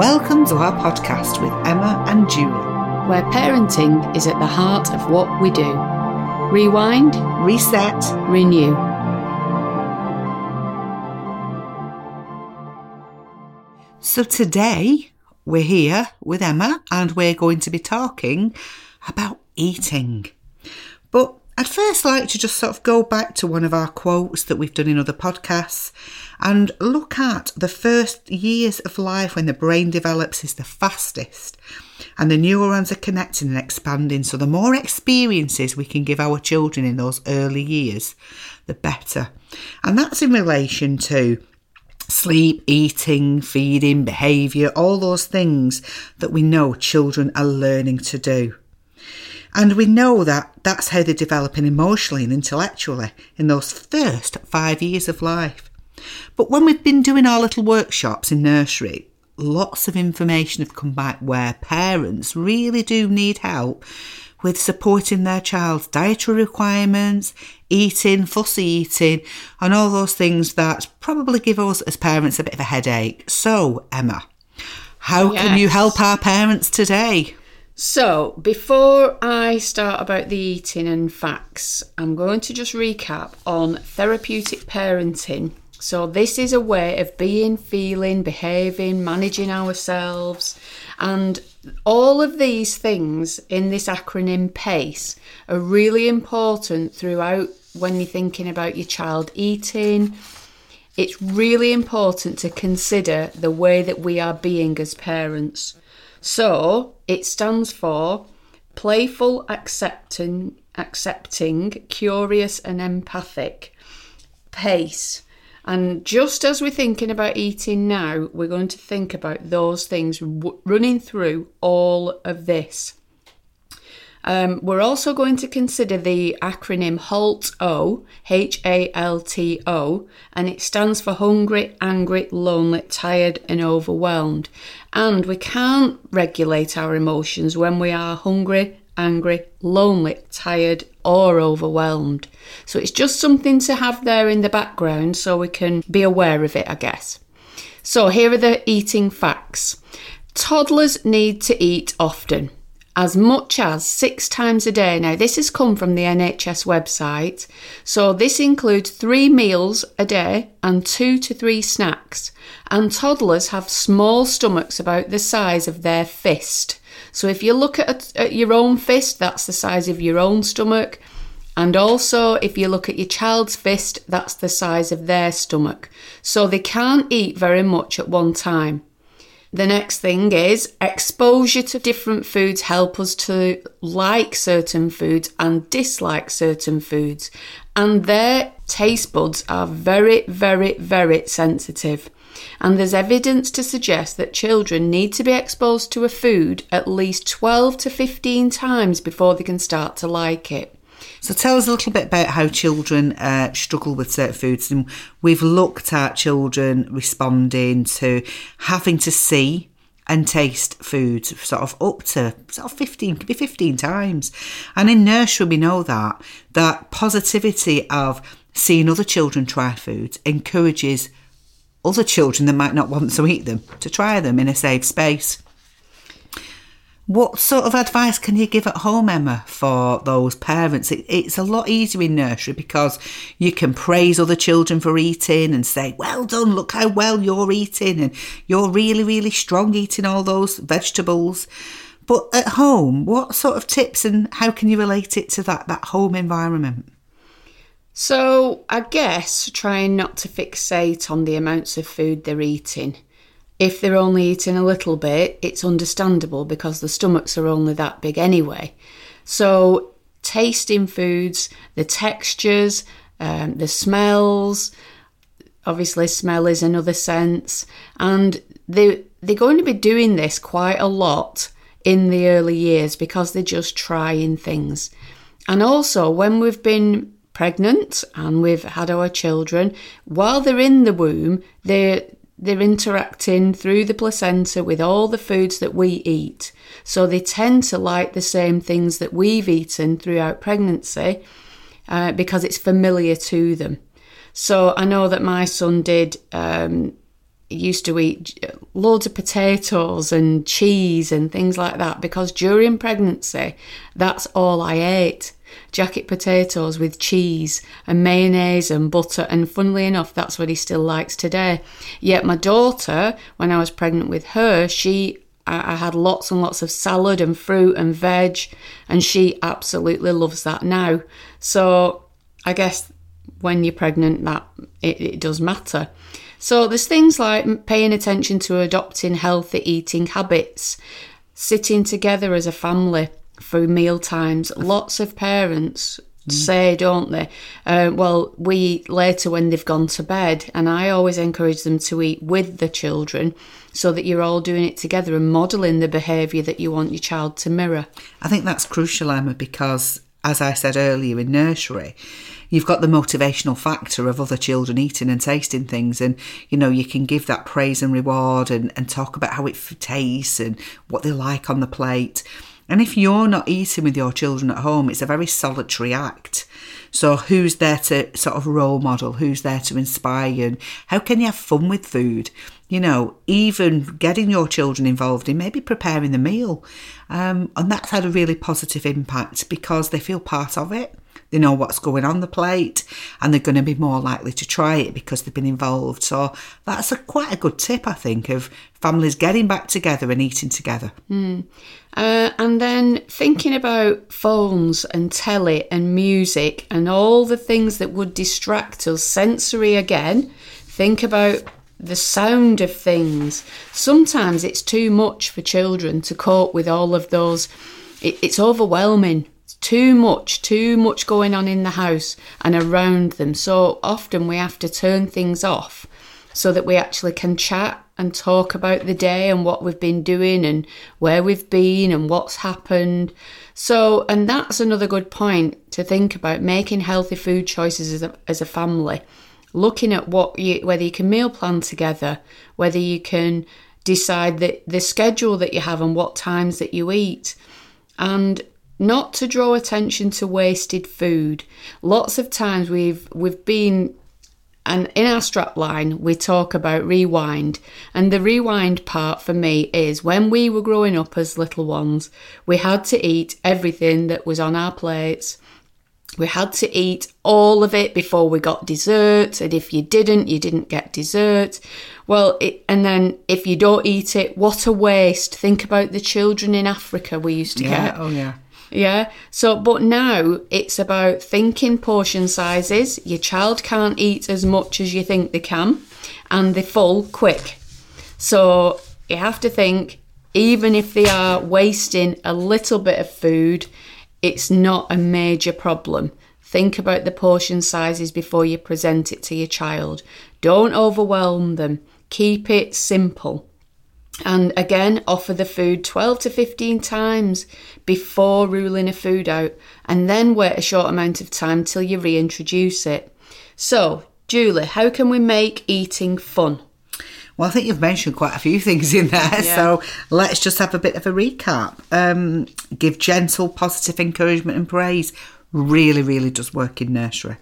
Welcome to our podcast with Emma and Julie. where parenting is at the heart of what we do. Rewind, Reset. renew. So today we're here with Emma and we're going to be talking about eating. But I'd first like to just sort of go back to one of our quotes that we've done in other podcasts and look at the first years of life when the brain develops is the fastest and the neurons are connecting and expanding. So the more experiences we can give our children in those early years, the better. And that's in relation to sleep, eating, feeding, behaviour, all those things that we know children are learning to do. And we know that that's how they're developing emotionally and intellectually in those first five years of life. But when we've been doing our little workshops in nursery, lots of information have come back where parents really do need help with supporting their child's dietary requirements, eating, fussy eating, and all those things that probably give us as parents a bit of a headache. So, Emma, how can you help our parents today? So, before I start about the eating and facts, I'm going to just recap on therapeutic parenting. So, this is a way of being, feeling, behaving, managing ourselves, and all of these things in this acronym PACE are really important throughout when you're thinking about your child eating. It's really important to consider the way that we are being as parents. So it stands for playful, accepting, accepting, curious, and empathic. Pace. And just as we're thinking about eating now, we're going to think about those things running through all of this. Um, we're also going to consider the acronym HALT O, H A L T O, and it stands for hungry, angry, lonely, tired, and overwhelmed. And we can't regulate our emotions when we are hungry, angry, lonely, tired, or overwhelmed. So it's just something to have there in the background so we can be aware of it, I guess. So here are the eating facts. Toddlers need to eat often, as much as six times a day. Now, this has come from the NHS website. So, this includes three meals a day and two to three snacks. And toddlers have small stomachs about the size of their fist. So, if you look at, at your own fist, that's the size of your own stomach. And also, if you look at your child's fist, that's the size of their stomach. So they can't eat very much at one time. The next thing is exposure to different foods help us to like certain foods and dislike certain foods. And their taste buds are very, very, very sensitive. And there's evidence to suggest that children need to be exposed to a food at least 12 to 15 times before they can start to like it. So tell us a little bit about how children uh, struggle with certain foods. And we've looked at children responding to having to see and taste foods sort of up to sort of 15, could be 15 times. And in nursery, we know that, that positivity of seeing other children try foods encourages other children that might not want to eat them to try them in a safe space. What sort of advice can you give at home, Emma, for those parents? It, it's a lot easier in nursery because you can praise other children for eating and say, Well done, look how well you're eating, and you're really, really strong eating all those vegetables. But at home, what sort of tips and how can you relate it to that, that home environment? So, I guess trying not to fixate on the amounts of food they're eating. If they're only eating a little bit, it's understandable because the stomachs are only that big anyway. So, tasting foods, the textures, um, the smells, obviously, smell is another sense, and they, they're going to be doing this quite a lot in the early years because they're just trying things. And also, when we've been pregnant and we've had our children, while they're in the womb, they're they're interacting through the placenta with all the foods that we eat. So they tend to like the same things that we've eaten throughout pregnancy uh, because it's familiar to them. So I know that my son did um, used to eat loads of potatoes and cheese and things like that because during pregnancy, that's all I ate. Jacket potatoes with cheese and mayonnaise and butter, and funnily enough, that's what he still likes today. Yet, my daughter, when I was pregnant with her, she I had lots and lots of salad and fruit and veg, and she absolutely loves that now. So, I guess when you're pregnant, that it, it does matter. So there's things like paying attention to adopting healthy eating habits, sitting together as a family for meal times. Lots of parents say, don't they? Uh, well, we eat later when they've gone to bed, and I always encourage them to eat with the children so that you're all doing it together and modelling the behaviour that you want your child to mirror. I think that's crucial, Emma, because as I said earlier in nursery, you've got the motivational factor of other children eating and tasting things and you know you can give that praise and reward and, and talk about how it tastes and what they like on the plate and if you're not eating with your children at home it's a very solitary act so who's there to sort of role model who's there to inspire you how can you have fun with food you know, even getting your children involved in maybe preparing the meal. Um, and that's had a really positive impact because they feel part of it. They know what's going on the plate and they're going to be more likely to try it because they've been involved. So that's a quite a good tip, I think, of families getting back together and eating together. Mm. Uh, and then thinking about phones and telly and music and all the things that would distract us, sensory again. Think about the sound of things. Sometimes it's too much for children to cope with all of those. It, it's overwhelming too much, too much going on in the house and around them. So often we have to turn things off so that we actually can chat and talk about the day and what we've been doing and where we've been and what's happened. So, and that's another good point to think about making healthy food choices as a, as a family. Looking at what you, whether you can meal plan together, whether you can decide that the schedule that you have and what times that you eat, and not to draw attention to wasted food. Lots of times we've we've been and in our strapline we talk about rewind. And the rewind part for me is when we were growing up as little ones we had to eat everything that was on our plates. We had to eat all of it before we got dessert. And if you didn't you didn't get dessert. Well it, and then if you don't eat it what a waste. Think about the children in africa we used to yeah, get. oh yeah yeah. So, but now it's about thinking portion sizes. Your child can't eat as much as you think they can, and they're full quick. So, you have to think, even if they are wasting a little bit of food, it's not a major problem. Think about the portion sizes before you present it to your child. Don't overwhelm them. Keep it simple. And again, offer the food 12 to 15 times before ruling a food out, and then wait a short amount of time till you reintroduce it. So, Julie, how can we make eating fun? Well, I think you've mentioned quite a few things in there, yeah. so let's just have a bit of a recap. Um, give gentle, positive encouragement and praise really, really does work in nursery.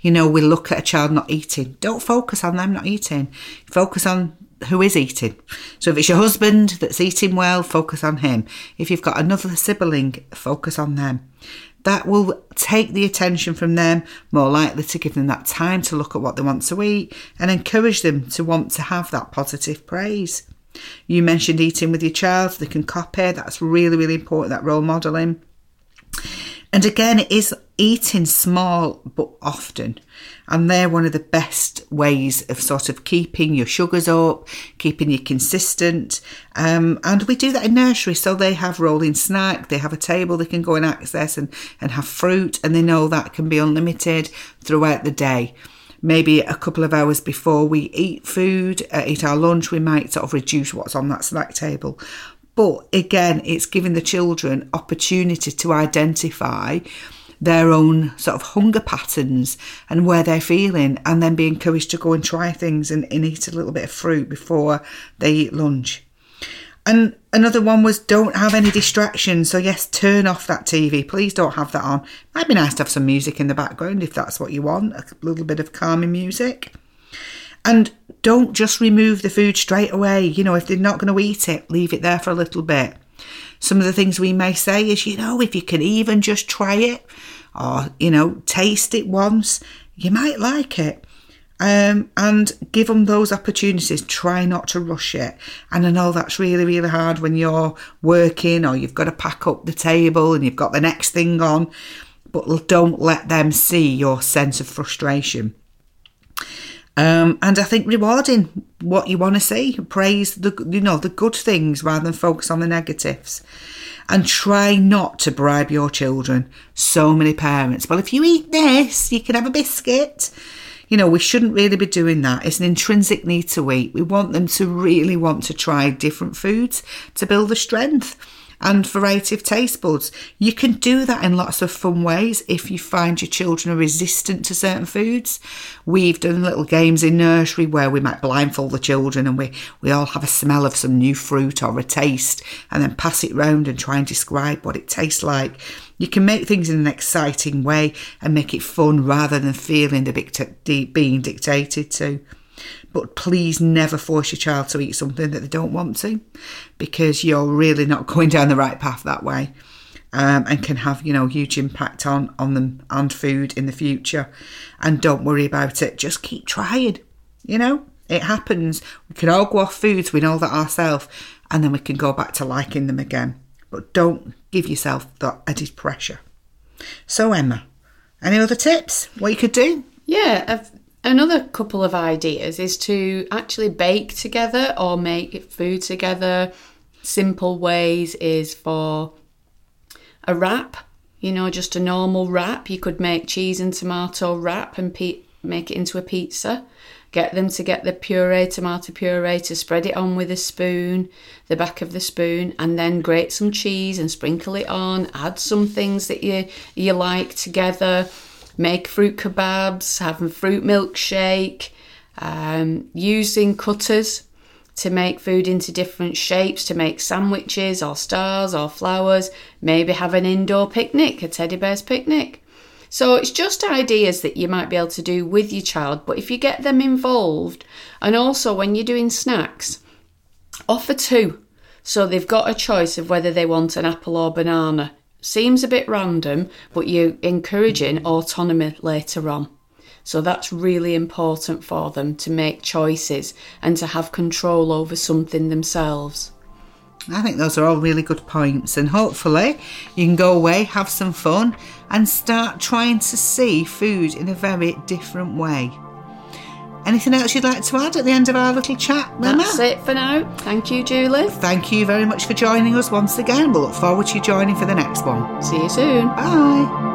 You know, we look at a child not eating. Don't focus on them not eating. Focus on who is eating. So if it's your husband that's eating well, focus on him. If you've got another sibling, focus on them. That will take the attention from them, more likely to give them that time to look at what they want to eat and encourage them to want to have that positive praise. You mentioned eating with your child, they can copy, that's really, really important, that role modelling. And again, it is eating small but often. And they're one of the best ways of sort of keeping your sugars up, keeping you consistent. Um, and we do that in nursery. So they have rolling snack, they have a table they can go and access and, and have fruit, and they know that can be unlimited throughout the day maybe a couple of hours before we eat food, uh, eat our lunch, we might sort of reduce what's on that snack table. But again, it's giving the children opportunity to identify their own sort of hunger patterns and where they're feeling, and then be encouraged to go and try things and, and eat a little bit of fruit before they eat lunch. And another one was don't have any distractions. So, yes, turn off that TV. Please don't have that on. Might be nice to have some music in the background if that's what you want, a little bit of calming music. And don't just remove the food straight away. You know, if they're not going to eat it, leave it there for a little bit. Some of the things we may say is, you know, if you can even just try it or, you know, taste it once, you might like it. Um, and give them those opportunities. Try not to rush it. And I know that's really, really hard when you're working or you've got to pack up the table and you've got the next thing on. But don't let them see your sense of frustration. Um, and I think rewarding what you want to see, praise the you know the good things rather than focus on the negatives, and try not to bribe your children. So many parents, well, if you eat this, you can have a biscuit. You know, we shouldn't really be doing that. It's an intrinsic need to eat. We want them to really want to try different foods to build the strength and variety of taste buds. You can do that in lots of fun ways if you find your children are resistant to certain foods. We've done little games in nursery where we might blindfold the children and we, we all have a smell of some new fruit or a taste and then pass it round and try and describe what it tastes like. You can make things in an exciting way and make it fun rather than feeling the big being dictated to. But please never force your child to eat something that they don't want to because you're really not going down the right path that way. Um, and can have you know huge impact on on them and food in the future. And don't worry about it. Just keep trying you know? It happens. We can all go off foods. We know that ourselves. And then we can go back to liking them again. But don't give yourself that added pressure. So emma any other tips? What you could do? Yeah I've, Another couple of ideas is to actually bake together or make food together. Simple ways is for a wrap, you know, just a normal wrap. You could make cheese and tomato wrap and pe- make it into a pizza. Get them to get the puree, tomato puree, to spread it on with a spoon, the back of the spoon, and then grate some cheese and sprinkle it on. Add some things that you you like together make fruit kebabs, having fruit milkshake, um, using cutters to make food into different shapes, to make sandwiches or stars or flowers, maybe have an indoor picnic, a teddy bear's picnic. So it's just ideas that you might be able to do with your child, but if you get them involved, and also when you're doing snacks, offer two. So they've got a choice of whether they want an apple or banana Seems a bit random, but you're encouraging autonomy later on. So that's really important for them to make choices and to have control over something themselves. I think those are all really good points, and hopefully, you can go away, have some fun, and start trying to see food in a very different way. Anything else you'd like to add at the end of our little chat, Emma? That's it for now. Thank you, Julie. Thank you very much for joining us once again. We'll look forward to you joining for the next one. See you soon. Bye.